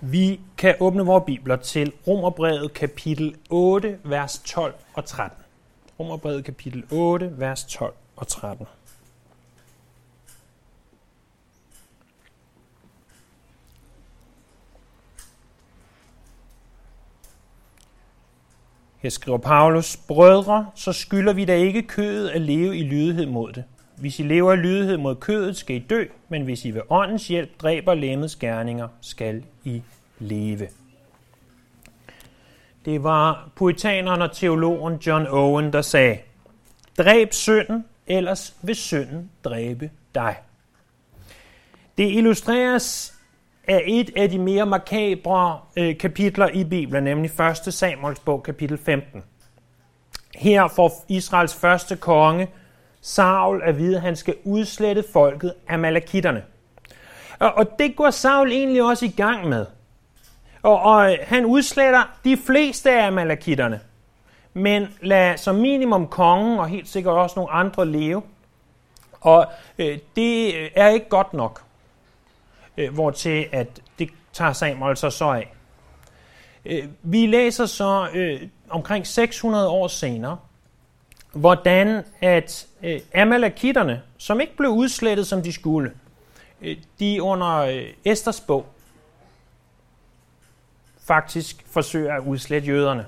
Vi kan åbne vores bibler til Romerbrevet kapitel 8, vers 12 og 13. Romerbrevet kapitel 8, vers 12 og 13. Her skriver Paulus, Brødre, så skylder vi da ikke kødet at leve i lydighed mod det. Hvis I lever i lydighed mod kødet, skal I dø, men hvis I ved åndens hjælp dræber lemmets gerninger, skal I leve. Det var poetaneren og teologen John Owen, der sagde, Dræb synden, ellers vil synden dræbe dig. Det illustreres af et af de mere makabre øh, kapitler i Bibelen, nemlig 1. Samuels bog, kapitel 15. Her får Israels første konge, Saul, at vide, at han skal udslette folket af malakitterne. Og, og det går Saul egentlig også i gang med. Og, og han udsletter de fleste af malakitterne. Men lad som minimum kongen og helt sikkert også nogle andre leve. Og øh, det øh, er ikke godt nok. Øh, hvor til at det tager Samuel så så af. Øh, vi læser så øh, omkring 600 år senere, hvordan at øh, Amalekitterne, som ikke blev udslettet som de skulle, øh, de under øh, Esters bog faktisk forsøger at udslette jøderne.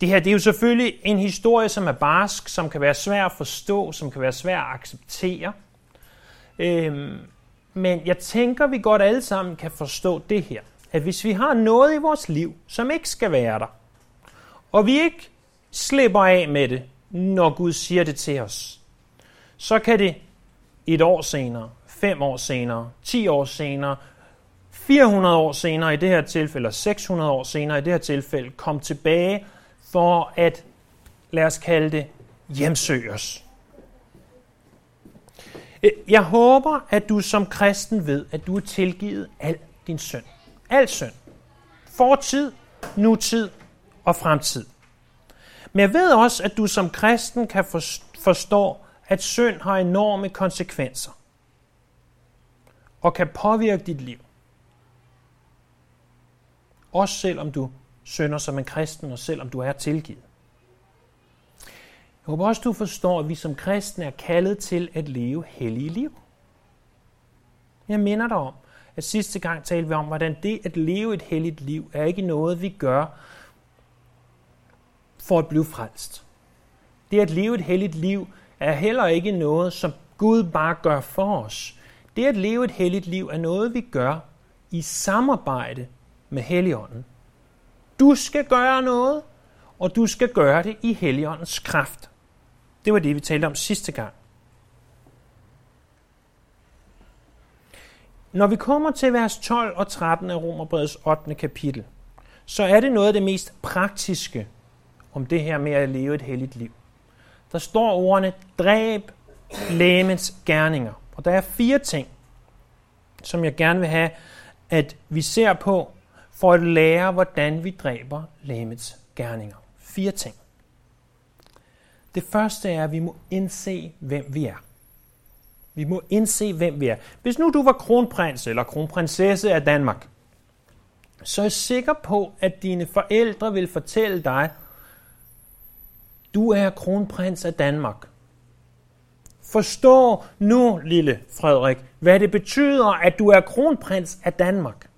Det her det er jo selvfølgelig en historie, som er barsk, som kan være svær at forstå, som kan være svær at acceptere. Øhm, men jeg tænker, vi godt alle sammen kan forstå det her. At hvis vi har noget i vores liv, som ikke skal være der, og vi ikke slipper af med det, når Gud siger det til os, så kan det et år senere, fem år senere, 10 år senere, 400 år senere i det her tilfælde, eller 600 år senere i det her tilfælde, komme tilbage for at, lad os kalde det, hjemsøges. Øh, jeg håber, at du som kristen ved, at du er tilgivet al din synd. Al synd. Fortid, nutid og fremtid. Men jeg ved også, at du som kristen kan forstå, at synd har enorme konsekvenser og kan påvirke dit liv. Også selvom du synder som en kristen, og selvom du er tilgivet. Jeg håber også, du forstår, at vi som kristne er kaldet til at leve hellige liv. Jeg minder dig om, at sidste gang talte vi om, hvordan det at leve et helligt liv er ikke noget, vi gør for at blive frelst. Det at leve et helligt liv er heller ikke noget, som Gud bare gør for os. Det at leve et helligt liv er noget, vi gør i samarbejde med Helligånden. Du skal gøre noget, og du skal gøre det i Helligåndens kraft. Det var det, vi talte om sidste gang. Når vi kommer til vers 12 og 13 af Romerbrevets 8. kapitel, så er det noget af det mest praktiske om det her med at leve et helligt liv. Der står ordene, dræb lægemets gerninger. Og der er fire ting, som jeg gerne vil have, at vi ser på, for at lære, hvordan vi dræber lægemets gerninger. Fire ting. Det første er, at vi må indse, hvem vi er. Vi må indse, hvem vi er. Hvis nu du var kronprins eller kronprinsesse af Danmark, så er jeg sikker på, at dine forældre vil fortælle dig, du er kronprins af Danmark. Forstå nu, lille Frederik, hvad det betyder, at du er kronprins af Danmark.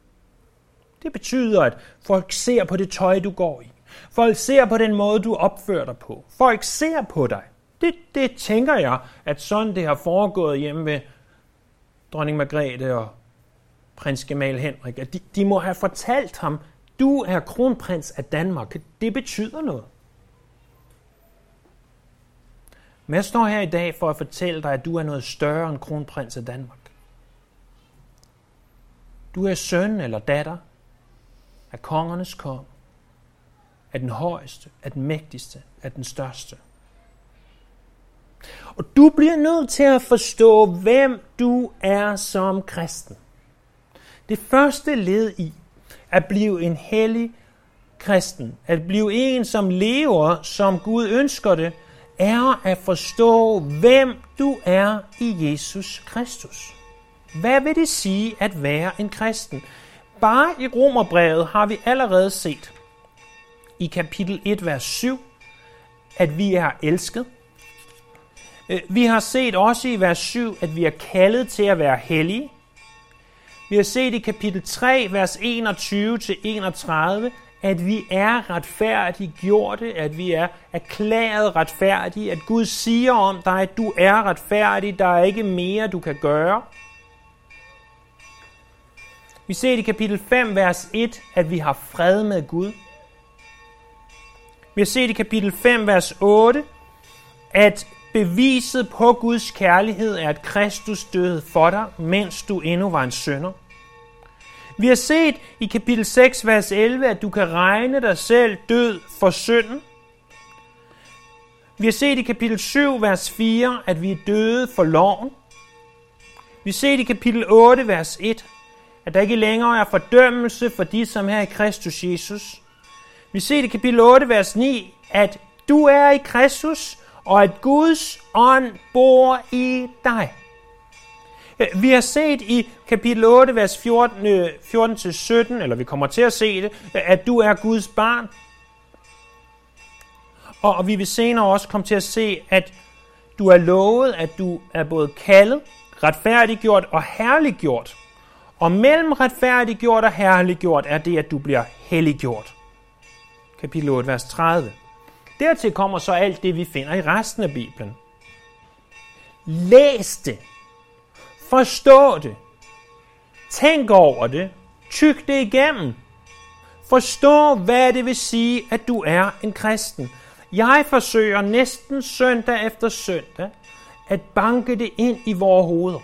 Det betyder, at folk ser på det tøj, du går i. Folk ser på den måde, du opfører dig på. Folk ser på dig. Det, det tænker jeg, at sådan det har foregået hjemme ved dronning Margrethe og prins Gemal Henrik. At de, de må have fortalt ham, du er kronprins af Danmark. Det betyder noget. Men jeg står her i dag for at fortælle dig, at du er noget større end kronprins af Danmark. Du er søn eller datter af kongernes kong, er den højeste, af den mægtigste, af den største. Og du bliver nødt til at forstå, hvem du er som kristen. Det første led i at blive en hellig kristen, at blive en, som lever, som Gud ønsker det, er at forstå, hvem du er i Jesus Kristus. Hvad vil det sige at være en kristen? Bare i Romerbrevet har vi allerede set i kapitel 1, vers 7, at vi er elsket. Øh, vi har set også i vers 7, at vi er kaldet til at være hellige. Vi har set i kapitel 3, vers 21-31, at vi er retfærdiggjorte, at vi er erklæret retfærdige, at Gud siger om dig, at du er retfærdig, der er ikke mere, du kan gøre. Vi ser i kapitel 5, vers 1, at vi har fred med Gud. Vi har set i kapitel 5, vers 8, at beviset på Guds kærlighed er, at Kristus døde for dig, mens du endnu var en sønder. Vi har set i kapitel 6, vers 11, at du kan regne dig selv død for synden. Vi har set i kapitel 7, vers 4, at vi er døde for loven. Vi har set i kapitel 8, vers 1, at der ikke længere er fordømmelse for de, som er i Kristus Jesus. Vi ser i kapitel 8, vers 9, at du er i Kristus, og at Guds ånd bor i dig. Vi har set i kapitel 8, vers 14-17, 14 øh, eller vi kommer til at se det, at du er Guds barn. Og vi vil senere også komme til at se, at du er lovet, at du er både kaldet, retfærdiggjort og herliggjort. Og mellem retfærdiggjort og herliggjort er det, at du bliver helliggjort. Kapitel 8, vers 30. Dertil kommer så alt det, vi finder i resten af Bibelen. Læs det. Forstå det. Tænk over det. Tyk det igennem. Forstå, hvad det vil sige, at du er en kristen. Jeg forsøger næsten søndag efter søndag at banke det ind i vores hoveder.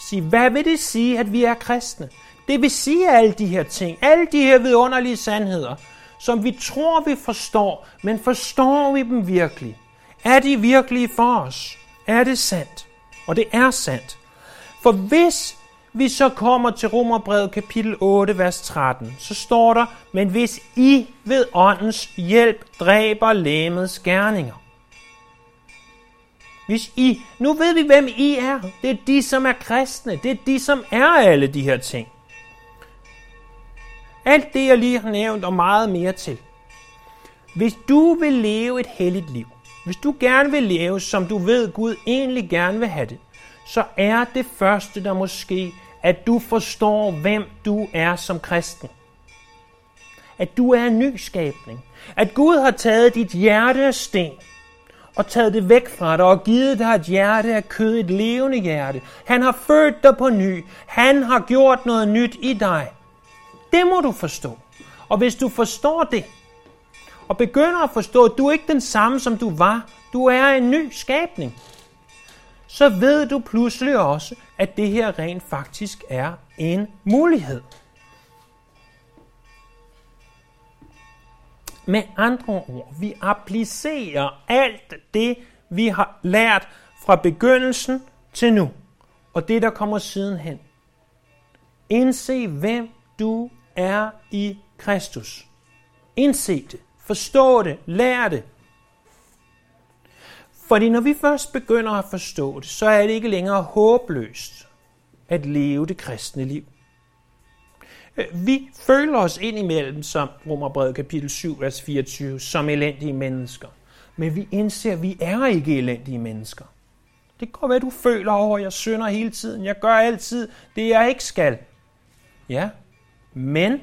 Sig, hvad vil det sige, at vi er kristne? Det vil sige alle de her ting, alle de her vidunderlige sandheder, som vi tror, vi forstår, men forstår vi dem virkelig? Er de virkelige for os? Er det sandt? Og det er sandt. For hvis vi så kommer til Romerbrevet kapitel 8, vers 13, så står der, men hvis I ved åndens hjælp dræber læmets gerninger. Hvis I, nu ved vi, hvem I er. Det er de, som er kristne. Det er de, som er alle de her ting. Alt det, jeg lige har nævnt, og meget mere til. Hvis du vil leve et helligt liv, hvis du gerne vil leve, som du ved, Gud egentlig gerne vil have det, så er det første, der må ske, at du forstår, hvem du er som kristen. At du er en ny skabning. At Gud har taget dit hjerte af sten og taget det væk fra dig og givet dig et hjerte af kød, et levende hjerte. Han har født dig på ny. Han har gjort noget nyt i dig. Det må du forstå. Og hvis du forstår det, og begynder at forstå, at du er ikke den samme, som du var, du er en ny skabning, så ved du pludselig også, at det her rent faktisk er en mulighed. Med andre ord, vi applicerer alt det, vi har lært fra begyndelsen til nu, og det, der kommer sidenhen. Indse, hvem du er i Kristus. Indse det, forstå det, lær det. Fordi når vi først begynder at forstå det, så er det ikke længere håbløst at leve det kristne liv. Øh, vi føler os indimellem, som Romerbrevet kapitel 7, vers 24, som elendige mennesker. Men vi indser, at vi er ikke elendige mennesker. Det går hvad du føler over, jeg synder hele tiden. Jeg gør altid det, jeg ikke skal. Ja, men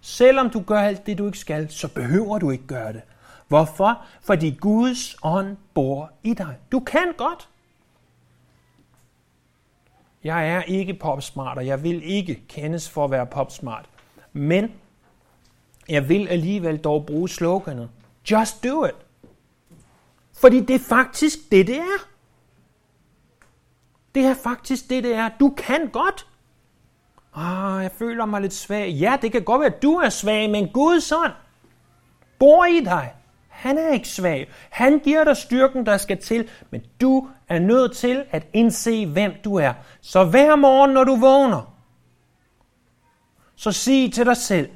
selvom du gør alt det, du ikke skal, så behøver du ikke gøre det. Hvorfor? Fordi Guds ånd bor i dig. Du kan godt. Jeg er ikke popsmart, og jeg vil ikke kendes for at være popsmart. Men jeg vil alligevel dog bruge sloganet. Just do it. Fordi det er faktisk det, det er. Det er faktisk det, det er. Du kan godt. Ah, jeg føler mig lidt svag. Ja, det kan godt være, at du er svag, men Guds ånd bor i dig. Han er ikke svag. Han giver dig styrken, der skal til, men du er nødt til at indse, hvem du er. Så hver morgen, når du vågner, så sig til dig selv,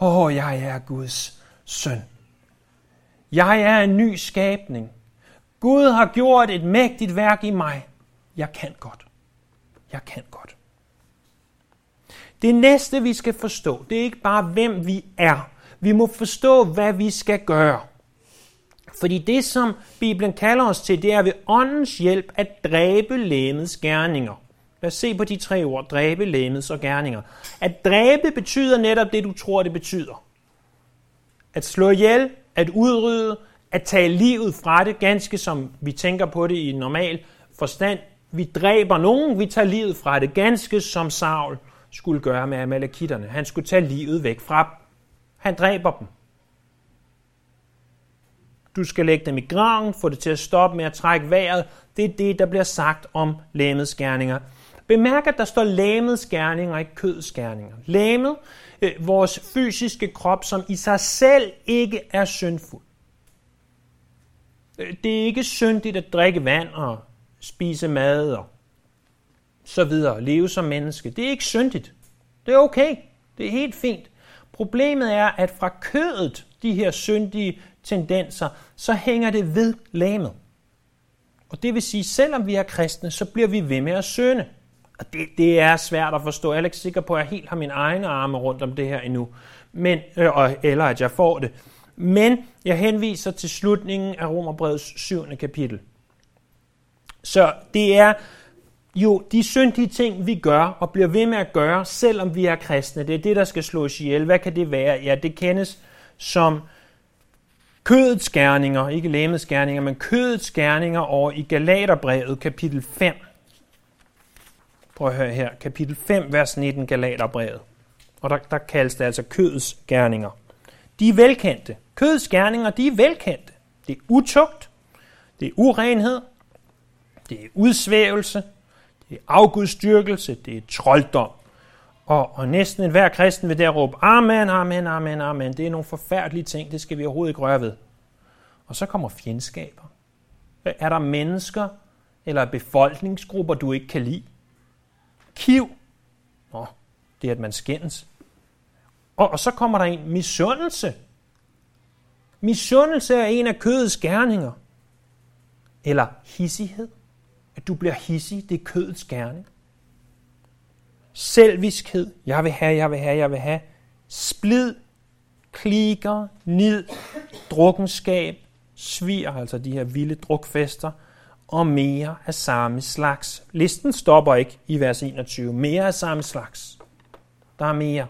Åh, oh, jeg er Guds søn. Jeg er en ny skabning. Gud har gjort et mægtigt værk i mig. Jeg kan godt. Jeg kan godt. Det næste, vi skal forstå, det er ikke bare, hvem vi er. Vi må forstå, hvad vi skal gøre. Fordi det, som Bibelen kalder os til, det er ved åndens hjælp at dræbe lægemets gerninger. Lad os se på de tre ord. Dræbe lægemets og gerninger. At dræbe betyder netop det, du tror, det betyder. At slå ihjel, at udrydde, at tage livet fra det, ganske som vi tænker på det i normal forstand. Vi dræber nogen, vi tager livet fra det, ganske som Saul skulle gøre med amalekitterne. Han skulle tage livet væk fra dem. Han dræber dem. Du skal lægge dem i graven, få det til at stoppe med at trække vejret. Det er det, der bliver sagt om lægemets gerninger. Bemærk, at der står lægemets gerninger, ikke kødets gerninger. Lægemet, øh, vores fysiske krop, som i sig selv ikke er syndfuld. Øh, det er ikke syndigt at drikke vand og spise mad og så videre, leve som menneske. Det er ikke syndigt. Det er okay. Det er helt fint. Problemet er, at fra kødet, de her syndige tendenser, så hænger det ved lamet. Og det vil sige, selvom vi er kristne, så bliver vi ved med at synde. Og det, det er svært at forstå. Jeg er ikke sikker på, at jeg helt har min egne arme rundt om det her endnu. Men, øh, eller at jeg får det. Men jeg henviser til slutningen af Romerbrevets 7. kapitel. Så det er jo de syndige ting, vi gør og bliver ved med at gøre, selvom vi er kristne. Det er det, der skal slås ihjel. Hvad kan det være? Ja, det kendes som kødets gerninger, ikke lægemets gerninger, men kødets gerninger over i Galaterbrevet kapitel 5. Prøv at høre her, kapitel 5, vers 19, Galaterbrevet. Og der, der kaldes det altså kødets gerninger. De er velkendte. Kødets gerninger, de er velkendte. Det er utugt, det er urenhed, det er udsvævelse, det er afgudstyrkelse, det er trolddom. Og, og næsten enhver kristen vil der råbe, amen, amen, amen, amen. Det er nogle forfærdelige ting, det skal vi overhovedet ikke røre ved. Og så kommer fjendskaber. Er der mennesker eller befolkningsgrupper, du ikke kan lide? Kiv. Nå, det er, at man skændes. Og, og så kommer der en misundelse. Misundelse er en af kødets gerninger. Eller hissighed. At du bliver hissig, det er kødets gerne. Selviskhed. Jeg vil have, jeg vil have, jeg vil have. Splid, klikker, nid, drukkenskab, svir, altså de her vilde drukfester, og mere af samme slags. Listen stopper ikke i vers 21. Mere af samme slags. Der er mere.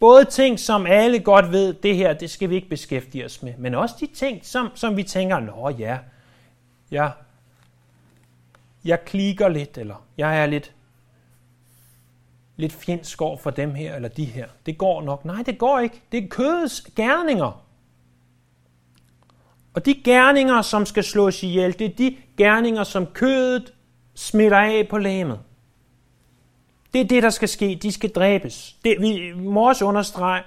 Både ting, som alle godt ved, det her, det skal vi ikke beskæftige os med, men også de ting, som, som vi tænker, nå ja, jeg, jeg klikker lidt, eller jeg er lidt, lidt fjendsk over for dem her, eller de her. Det går nok. Nej, det går ikke. Det er kødets gerninger. Og de gerninger, som skal slås ihjel, det er de gerninger, som kødet smitter af på lægemet. Det er det, der skal ske. De skal dræbes. Det, vi må også understrege,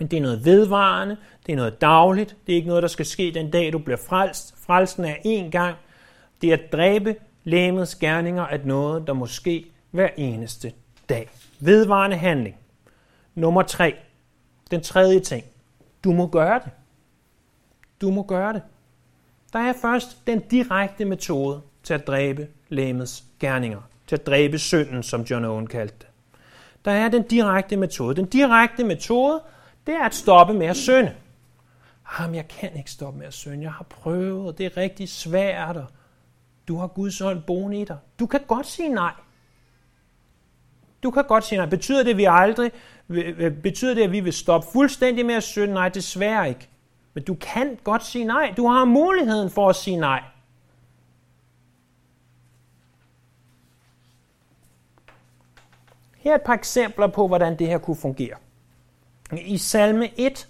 at det er noget vedvarende, det er noget dagligt, det er ikke noget, der skal ske den dag, du bliver frelst. Frelsen er én gang. Det at dræbe lægemets gerninger er noget, der må ske hver eneste dag. Vedvarende handling. Nummer tre. Den tredje ting. Du må gøre det. Du må gøre det. Der er først den direkte metode til at dræbe lægemets gerninger. Til at dræbe synden, som John Owen kaldte det. Der er den direkte metode. Den direkte metode, det er at stoppe med at synde. Jamen, jeg kan ikke stoppe med at synde. Jeg har prøvet, og det er rigtig svært, og du har Guds ånd boende i dig. Du kan godt sige nej. Du kan godt sige nej. Betyder det, at vi aldrig, betyder det, at vi vil stoppe fuldstændig med at synde? Nej, desværre ikke. Men du kan godt sige nej. Du har muligheden for at sige nej. Her er et par eksempler på, hvordan det her kunne fungere. I salme 1,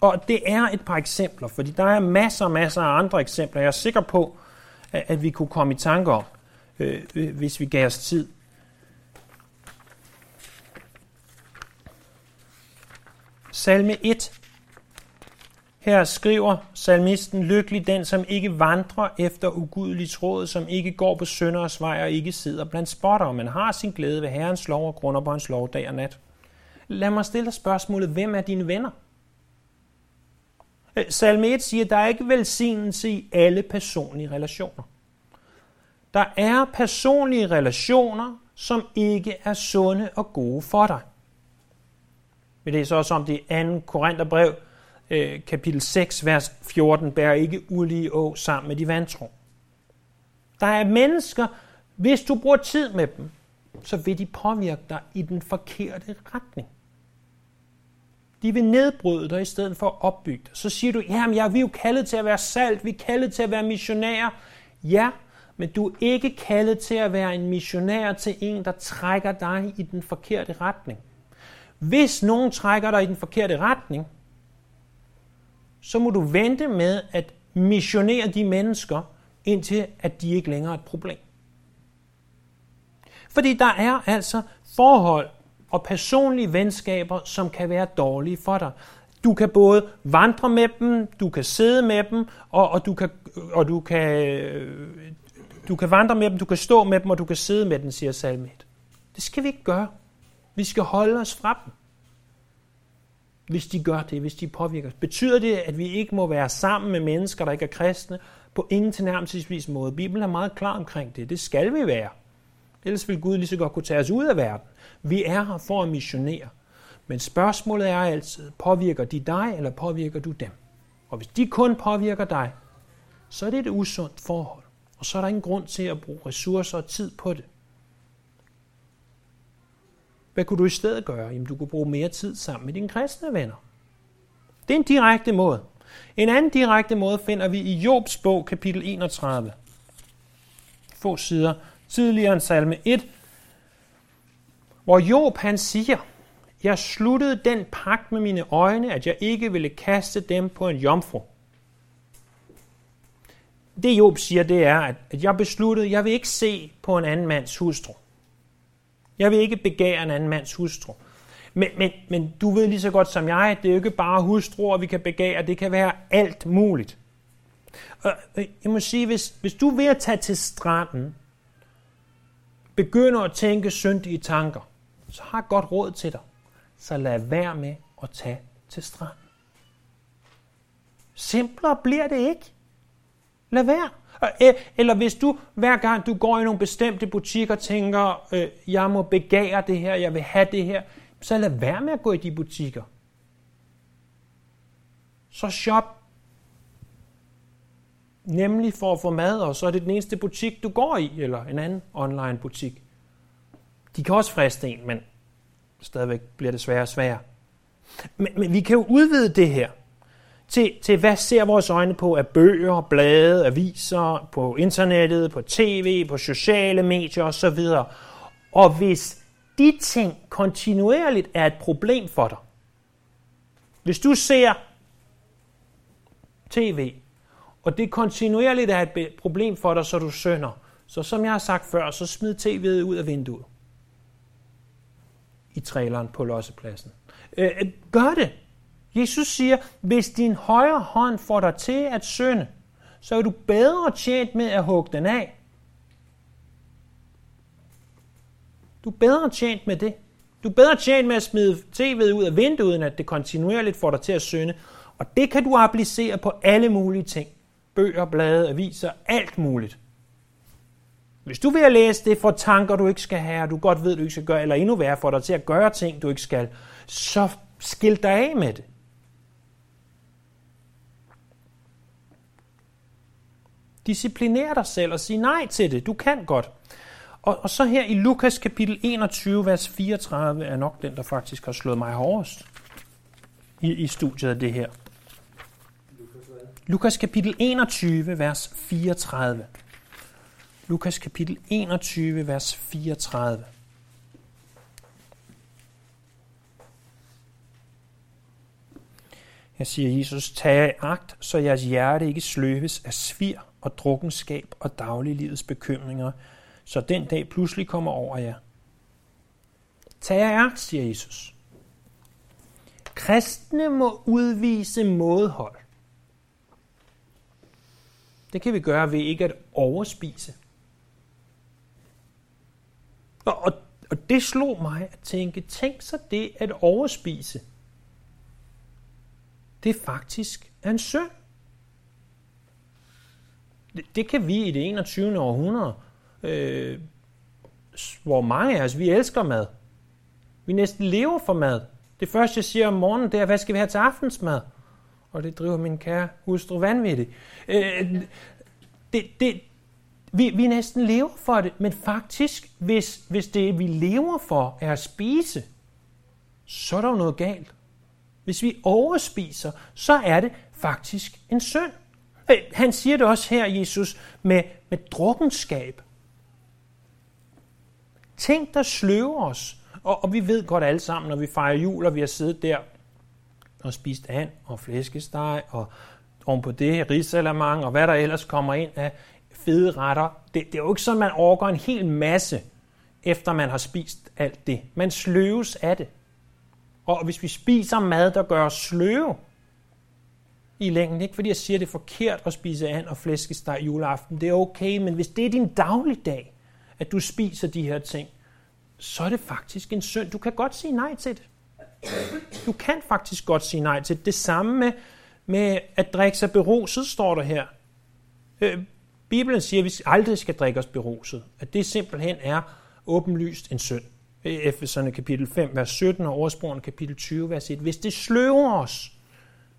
og det er et par eksempler, fordi der er masser og masser af andre eksempler, jeg er sikker på, at vi kunne komme i tanke om, øh, øh hvis vi gav os tid. Salme 1, her skriver salmisten, lykkelig den, som ikke vandrer efter ugudeligt råd, som ikke går på sønders vej og ikke sidder blandt spotter, men har sin glæde ved Herrens lov og grunder på hans lov dag og nat. Lad mig stille dig spørgsmålet, hvem er dine venner? Øh, salme 1 siger, at der er ikke velsignelse i alle personlige relationer. Der er personlige relationer, som ikke er sunde og gode for dig. Vi læser også om det i 2. Korintherbrev, øh, kapitel 6, vers 14, bærer ikke ulige å sammen med de vantro. Der er mennesker, hvis du bruger tid med dem, så vil de påvirke dig i den forkerte retning. De vil nedbryde dig i stedet for at opbygge dig. Så siger du, jamen ja, vi er jo kaldet til at være salt, vi er kaldet til at være missionærer. Ja, men du er ikke kaldet til at være en missionær til en, der trækker dig i den forkerte retning. Hvis nogen trækker dig i den forkerte retning, så må du vente med at missionere de mennesker, indtil at de ikke længere er et problem. Fordi der er altså forhold og personlige venskaber, som kan være dårlige for dig. Du kan både vandre med dem, du kan sidde med dem, og, og, du, kan, og du, kan, øh, du kan vandre med dem, du kan stå med dem, og du kan sidde med dem, siger salme 1. Det skal vi ikke gøre. Vi skal holde os fra dem. Hvis de gør det, hvis de påvirker os. Betyder det, at vi ikke må være sammen med mennesker, der ikke er kristne? På ingen tilnærmelsesvis måde. Bibelen er meget klar omkring det. Det skal vi være. Ellers vil Gud lige så godt kunne tage os ud af verden. Vi er her for at missionere. Men spørgsmålet er altid, påvirker de dig, eller påvirker du dem? Og hvis de kun påvirker dig, så er det et usundt forhold. Og så er der ingen grund til at bruge ressourcer og tid på det. Hvad kunne du i stedet gøre? Jamen, du kunne bruge mere tid sammen med dine kristne venner. Det er en direkte måde. En anden direkte måde finder vi i Jobs bog, kapitel 31. Få sider tidligere end salme 1, hvor Job han siger, jeg sluttede den pagt med mine øjne, at jeg ikke ville kaste dem på en jomfru. Det Job siger, det er, at jeg besluttede, jeg vil ikke se på en anden mands hustru. Jeg vil ikke begære en anden mands hustru. Men, men, men du ved lige så godt som jeg, det er jo ikke bare hustruer, vi kan begære, det kan være alt muligt. Og jeg må sige, hvis, hvis du er ved at tage til stranden, begynder at tænke syndige tanker, så har jeg godt råd til dig. Så lad være med at tage til stranden. Simplere bliver det ikke. Lad være. Eller hvis du hver gang du går i nogle bestemte butikker tænker, øh, jeg må begære det her, jeg vil have det her, så lad være med at gå i de butikker. Så shop nemlig for at få mad, og så er det den eneste butik, du går i, eller en anden online butik. De kan også friste en, men stadigvæk bliver det sværere og sværere. Men, men vi kan jo udvide det her til, til, hvad ser vores øjne på af bøger, blade, aviser, på internettet, på tv, på sociale medier osv. Og hvis de ting kontinuerligt er et problem for dig, hvis du ser tv, og det kontinuerligt er et problem for dig, så du sønder, så som jeg har sagt før, så smid tv'et ud af vinduet i traileren på lossepladsen. Øh, øh gør det. Jesus siger, hvis din højre hånd får dig til at synde, så er du bedre tjent med at hugge den af. Du er bedre tjent med det. Du er bedre tjent med at smide tv'et ud af vinduet, end at det kontinuerligt får dig til at synde. Og det kan du applicere på alle mulige ting. Bøger, blade, aviser, alt muligt. Hvis du vil at læse det for tanker, du ikke skal have, og du godt ved, du ikke skal gøre, eller endnu værre for dig til at gøre ting, du ikke skal, så skil dig af med det. Discipliner dig selv og sig nej til det. Du kan godt. Og, og så her i Lukas kapitel 21, vers 34, er nok den, der faktisk har slået mig hårdest i, i studiet af det her. Lukas kapitel 21, vers 34. Lukas kapitel 21, vers 34. Jeg siger Jesus, tag agt, så jeres hjerte ikke sløves af svir og drukkenskab og dagliglivets bekymringer, så den dag pludselig kommer over jer. Tag agt, siger Jesus. Kristne må udvise modhold. Det kan vi gøre ved ikke at overspise. Og, og, og det slog mig at tænke, tænk så det at overspise. Det faktisk er en synd. Det, det kan vi i det 21. århundrede øh, hvor mange af os, vi elsker mad. Vi næsten lever for mad. Det første, jeg siger om morgenen, det er, hvad skal vi have til aftensmad? Og det driver min kære hustru vanvittigt. Øh, det, det, vi, vi næsten lever for det, men faktisk, hvis, hvis det, vi lever for, er at spise, så er der jo noget galt. Hvis vi overspiser, så er det faktisk en synd. Øh, han siger det også her, Jesus, med, med drukkenskab. Ting, der sløver os. Og, og vi ved godt alle sammen, når vi fejrer jul, og vi har siddet der og spist and og flæskesteg, og ovenpå det risalamang, og hvad der ellers kommer ind af fede retter. Det, det er jo ikke sådan, man overgår en hel masse, efter man har spist alt det. Man sløves af det. Og hvis vi spiser mad, der gør os sløve i længden, ikke fordi jeg siger, det er forkert at spise and og flæskesteg juleaften, det er okay, men hvis det er din dagligdag, at du spiser de her ting, så er det faktisk en synd. Du kan godt sige nej til det. Du kan faktisk godt sige nej til det. Samme med, med at drikke sig beruset, står der her. Øh, Bibelen siger, at vi aldrig skal drikke os beruset. At det simpelthen er åbenlyst en synd. Efeserne kapitel 5, vers 17 og oversprungen kapitel 20, vers 1. Hvis det sløver os,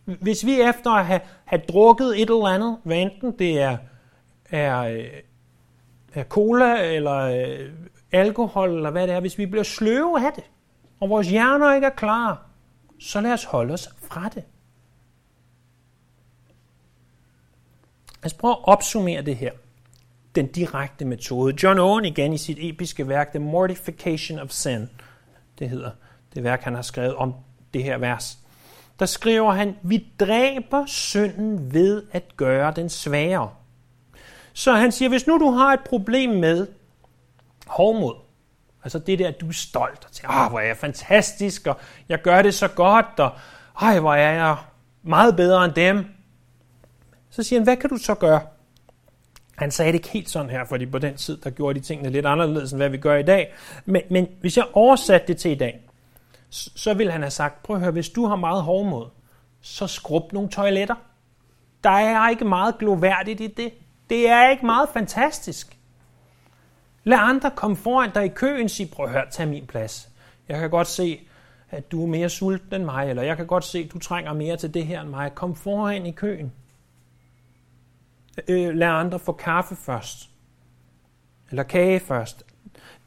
hvis vi efter at have, have drukket et eller andet, hvad enten det er, er, er cola eller øh, alkohol eller hvad det er, hvis vi bliver sløve af det, og vores hjerner ikke er klar, så lad os holde os fra det. Lad os prøve at opsummere det her. Den direkte metode. John Owen igen i sit episke værk, The Mortification of Sin, det hedder det værk, han har skrevet om det her vers. Der skriver han, vi dræber synden ved at gøre den sværere. Så han siger, hvis nu du har et problem med hovmod, altså det der, at du er stolt og siger, ah, hvor er jeg fantastisk, og jeg gør det så godt, og ej, hvor er jeg meget bedre end dem, så siger han, hvad kan du så gøre? Han sagde det ikke helt sådan her, fordi på den tid, der gjorde de tingene lidt anderledes, end hvad vi gør i dag. Men, men hvis jeg oversatte det til i dag, så vil han have sagt, prøv at høre, hvis du har meget hårdmod, så skrub nogle toiletter. Der er ikke meget gloværdigt i det. Det er ikke meget fantastisk. Lad andre komme foran dig i køen sig, prøv at høre, tag min plads. Jeg kan godt se, at du er mere sulten end mig, eller jeg kan godt se, at du trænger mere til det her end mig. Kom foran i køen. Øh, lad andre få kaffe først. Eller kage først.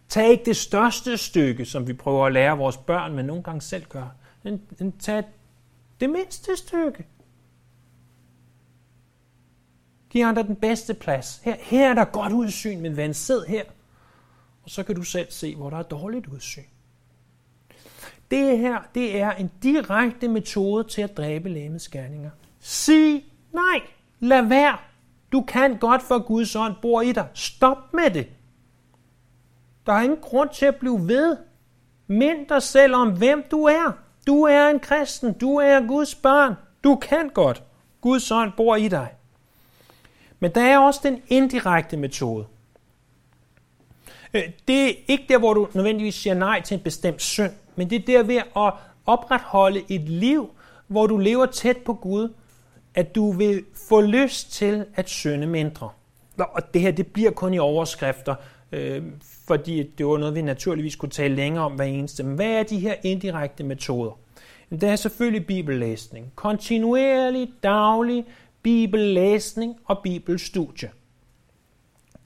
Tag ikke det største stykke, som vi prøver at lære vores børn, men nogle gange selv gør. Men tag det mindste stykke. Giv andre den bedste plads. Her, her er der godt udsyn, men ven, sid her. Og så kan du selv se, hvor der er dårligt udsyn. Det her, det er en direkte metode til at dræbe lægemets gerninger. Sig nej. Lad være. Du kan godt, for Guds ånd bor i dig. Stop med det. Der er ingen grund til at blive ved. Mind dig selv om, hvem du er. Du er en kristen. Du er Guds barn. Du kan godt. Guds ånd bor i dig. Men der er også den indirekte metode. Øh, det er ikke der, hvor du nødvendigvis siger nej til en bestemt synd, men det er der ved at opretholde et liv, hvor du lever tæt på Gud, at du vil få lyst til at synde mindre. Og det her, det bliver kun i overskrifter, øh, fordi det var noget, vi naturligvis kunne tale længere om hver eneste. Men hvad er de her indirekte metoder? Det er selvfølgelig bibellæsning. Kontinuerlig, daglig bibellæsning og bibelstudie.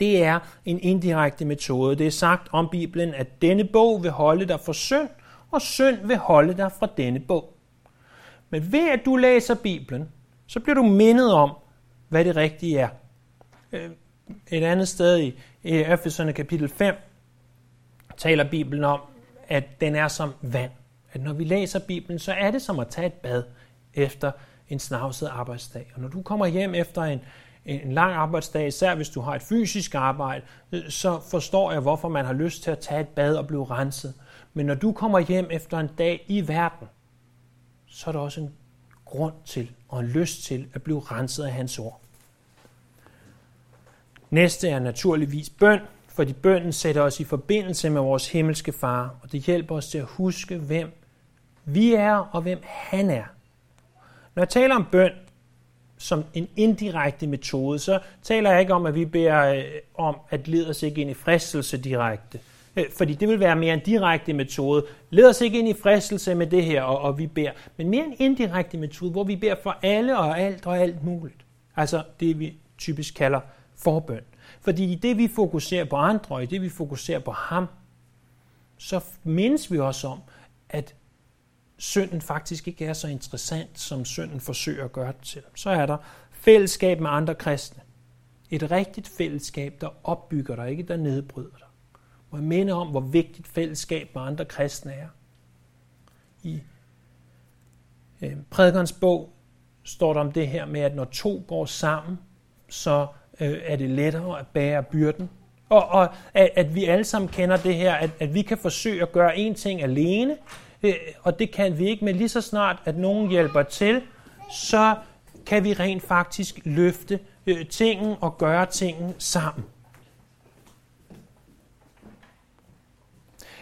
Det er en indirekte metode. Det er sagt om Bibelen, at denne bog vil holde dig for synd, og synd vil holde dig fra denne bog. Men ved at du læser Bibelen, så bliver du mindet om, hvad det rigtige er. Øh, et andet sted i Efeserne kapitel 5 taler Bibelen om, at den er som vand. At når vi læser Bibelen, så er det som at tage et bad efter en snavset arbejdsdag. Og når du kommer hjem efter en, en lang arbejdsdag, især hvis du har et fysisk arbejde, øh, så forstår jeg, hvorfor man har lyst til at tage et bad og blive renset. Men når du kommer hjem efter en dag i verden, så er der også en grund til og en lyst til at blive renset af hans ord. Næste er naturligvis bøn, fordi bønnen sætter os i forbindelse med vores himmelske far, og det hjælper os til at huske, hvem vi er og hvem han er. Når jeg taler om bøn som en indirekte metode, så taler jeg ikke om, at vi beder øh, om at lede os ikke ind i fristelse direkte. Øh, fordi det vil være mere en direkte metode. Led os ikke ind i fristelse med det her, og, og vi beder. Men mere en indirekte metode, hvor vi beder for alle og alt og alt muligt. Altså det, vi typisk kalder forbøn. Fordi i det, vi fokuserer på andre, og i det, vi fokuserer på ham, så mindes vi også om, at synden faktisk ikke er så interessant, som synden forsøger at gøre det til. Så er der fællesskab med andre kristne. Et rigtigt fællesskab, der opbygger dig, ikke der nedbryder dig. Må jeg minde om, hvor vigtigt fællesskab med andre kristne er. I øh, prædikernes bog står der om det her med, at når to går sammen, så øh, er det lettere at bære byrden. Og, og at, at vi alle sammen kender det her, at, at vi kan forsøge at gøre en ting alene, Øh, og det kan vi ikke, men lige så snart, at nogen hjælper til, så kan vi rent faktisk løfte øh, tingen og gøre tingen sammen.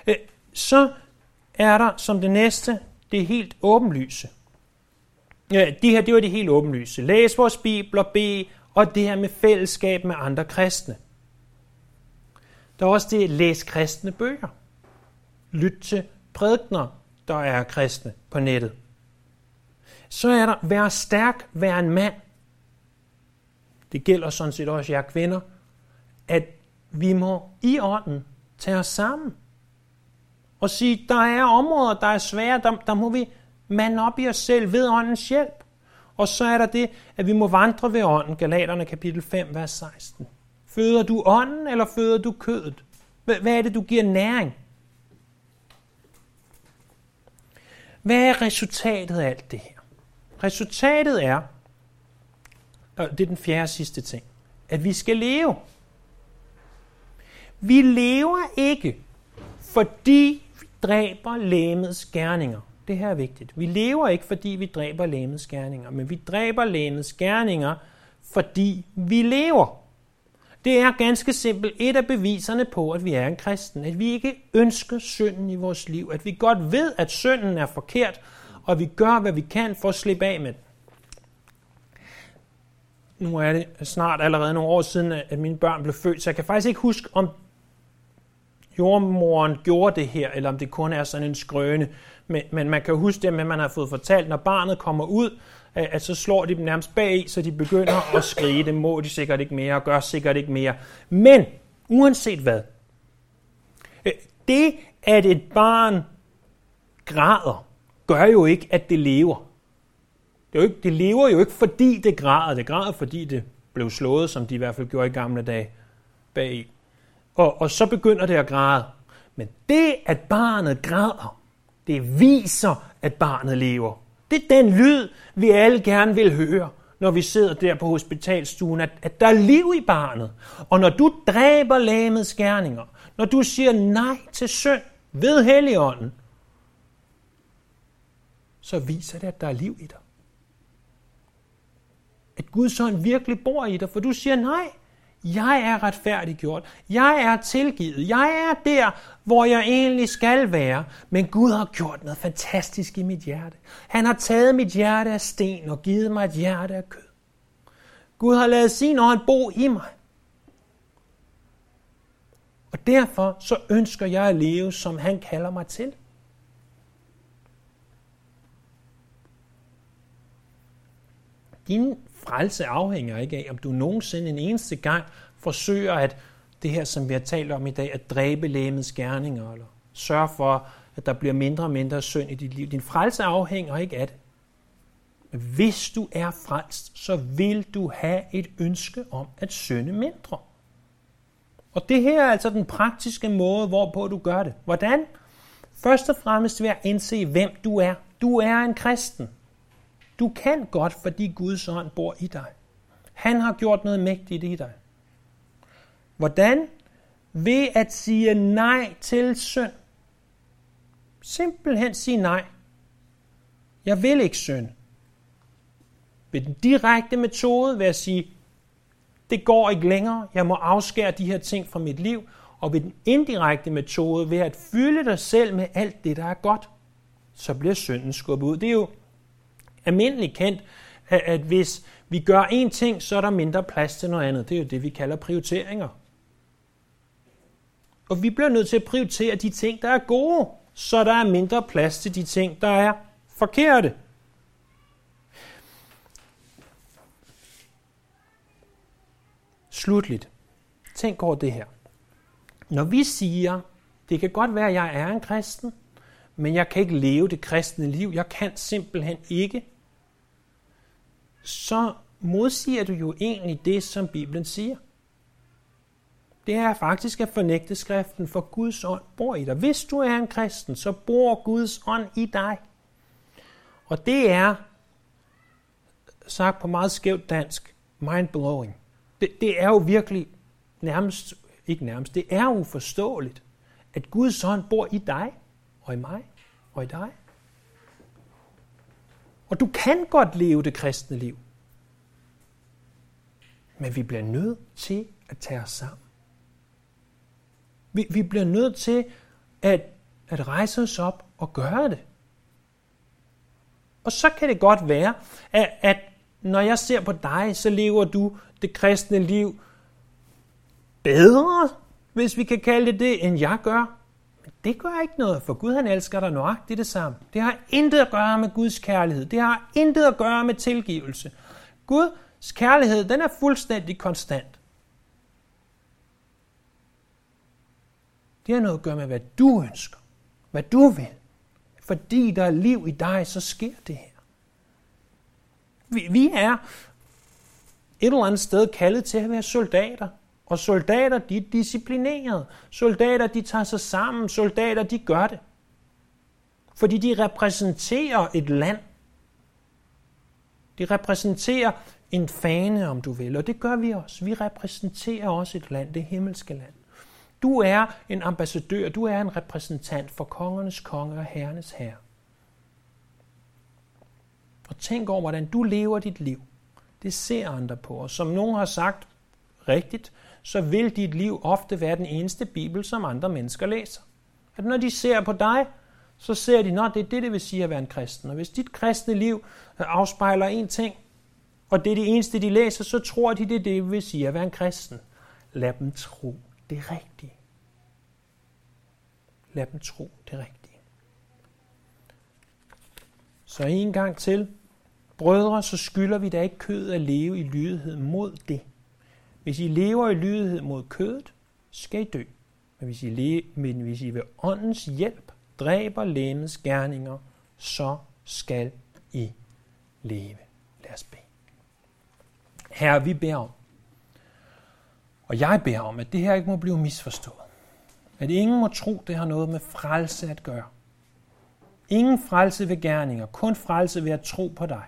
Øh, så er der som det næste det helt åbenlyse. Ja, det her, det var det helt åbenlyse. Læs vores bibler, bede, og det her med fællesskab med andre kristne. Der er også det, læs kristne bøger. Lyt til prædikner, der er kristne på nettet. Så er der, vær stærk, vær en mand. Det gælder sådan set også jer kvinder, at vi må i ånden tage os sammen og sige, der er områder, der er svære, der, der må vi mande op i os selv ved åndens hjælp. Og så er der det, at vi må vandre ved ånden, Galaterne kapitel 5, vers 16. Føder du ånden, eller føder du kødet? Hvad er det, du giver næring? Hvad er resultatet af alt det her? Resultatet er, og det er den fjerde sidste ting, at vi skal leve. Vi lever ikke, fordi vi dræber lægemets gerninger. Det her er vigtigt. Vi lever ikke, fordi vi dræber lægemets gerninger, men vi dræber lægemets gerninger, fordi vi lever. Det er ganske simpelt et af beviserne på, at vi er en kristen. At vi ikke ønsker synden i vores liv. At vi godt ved, at synden er forkert, og vi gør, hvad vi kan for at slippe af med den. Nu er det snart allerede nogle år siden, at mine børn blev født, så jeg kan faktisk ikke huske, om jordmoren gjorde det her, eller om det kun er sådan en skrøne. Men, men man kan huske det, at man har fået fortalt, når barnet kommer ud, at så slår de dem nærmest bag så de begynder at skrige. Det må de sikkert ikke mere, og gør sikkert ikke mere. Men uanset hvad, øh, det at et barn græder, gør jo ikke, at det lever. Det, er jo ikke, det lever jo ikke, fordi det græder. Det græder, fordi det blev slået, som de i hvert fald gjorde i gamle dage bag. Og, og så begynder det at græde. Men det, at barnet græder, det viser, at barnet lever. Det er den lyd, vi alle gerne vil høre, når vi sidder der på hospitalstuen, at, at der er liv i barnet. Og når du dræber lamets gerninger, når du siger nej til synd ved Helligånden, så viser det, at der er liv i dig. At Guds ånd virkelig bor i dig, for du siger nej. Jeg er retfærdiggjort. Jeg er tilgivet. Jeg er der, hvor jeg egentlig skal være. Men Gud har gjort noget fantastisk i mit hjerte. Han har taget mit hjerte af sten og givet mig et hjerte af kød. Gud har lavet sin ånd bo i mig. Og derfor så ønsker jeg at leve, som han kalder mig til. Din frelse afhænger ikke af, om du nogensinde en eneste gang forsøger at det her, som vi har talt om i dag, at dræbe lægemets gerninger, eller sørge for, at der bliver mindre og mindre synd i dit liv. Din frelse afhænger ikke af det. Men hvis du er frelst, så vil du have et ønske om at synde mindre. Og det her er altså den praktiske måde, hvorpå du gør det. Hvordan? Først og fremmest ved at indse, hvem du er. Du er en kristen. Du kan godt, fordi Guds ånd bor i dig. Han har gjort noget mægtigt i dig. Hvordan? Ved at sige nej til synd. Simpelthen sige nej. Jeg vil ikke synd. Ved den direkte metode ved at sige, det går ikke længere, jeg må afskære de her ting fra mit liv, og ved den indirekte metode ved at fylde dig selv med alt det, der er godt, så bliver synden skubbet ud. Det er jo almindeligt kendt, at hvis vi gør én ting, så er der mindre plads til noget andet. Det er jo det, vi kalder prioriteringer. Og vi bliver nødt til at prioritere de ting, der er gode, så der er mindre plads til de ting, der er forkerte. Slutligt. Tænk over det her. Når vi siger, det kan godt være, at jeg er en kristen, men jeg kan ikke leve det kristne liv, jeg kan simpelthen ikke, så modsiger du jo egentlig det, som Bibelen siger. Det er faktisk at fornægte skriften, for Guds ånd bor i dig. Hvis du er en kristen, så bor Guds ånd i dig. Og det er, sagt på meget skævt dansk, mind-blowing. Det, det er jo virkelig nærmest, ikke nærmest, det er uforståeligt, at Guds ånd bor i dig, og i mig, og i dig. Og du kan godt leve det kristne liv. Men vi bliver nødt til at tage os sammen. Vi, vi bliver nødt til at, at rejse os op og gøre det. Og så kan det godt være, at, at når jeg ser på dig, så lever du det kristne liv bedre, hvis vi kan kalde det det, end jeg gør. Det gør ikke noget, for Gud han elsker dig nøjagtigt det samme. Det har intet at gøre med Guds kærlighed. Det har intet at gøre med tilgivelse. Guds kærlighed, den er fuldstændig konstant. Det har noget at gøre med, hvad du ønsker. Hvad du vil. Fordi der er liv i dig, så sker det her. Vi, vi er et eller andet sted kaldet til at være soldater. Og soldater, de er disciplinerede. Soldater, de tager sig sammen. Soldater, de gør det. Fordi de repræsenterer et land. De repræsenterer en fane, om du vil. Og det gør vi også. Vi repræsenterer også et land, det himmelske land. Du er en ambassadør, du er en repræsentant for kongernes konge og herrenes herre. Og tænk over, hvordan du lever dit liv. Det ser andre på. Og som nogen har sagt rigtigt, så vil dit liv ofte være den eneste bibel, som andre mennesker læser. At når de ser på dig, så ser de, at det er det, det vil sige at være en kristen. Og hvis dit kristne liv øh, afspejler en ting, og det er det eneste, de læser, så tror de, det er det, det vil sige at være en kristen. Lad dem tro det rigtige. Lad dem tro det rigtige. Så en gang til. Brødre, så skylder vi da ikke kød at leve i lydighed mod det. Hvis I lever i lydighed mod kødet, skal I dø. Men hvis I, le- men hvis I ved åndens hjælp dræber lægemets gerninger, så skal I leve. Lad os bede. Herre, vi beder om, og jeg beder om, at det her ikke må blive misforstået. At ingen må tro, det har noget med frelse at gøre. Ingen frelse ved gerninger, kun frelse ved at tro på dig.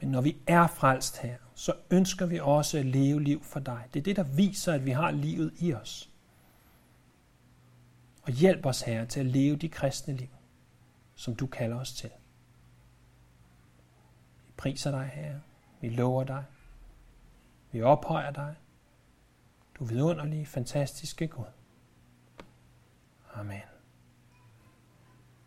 Men når vi er frelst her, så ønsker vi også at leve liv for dig. Det er det, der viser, at vi har livet i os. Og hjælp os, Herre, til at leve de kristne liv, som du kalder os til. Vi priser dig, Herre. Vi lover dig. Vi ophøjer dig. Du vidunderlige, fantastiske Gud. Amen.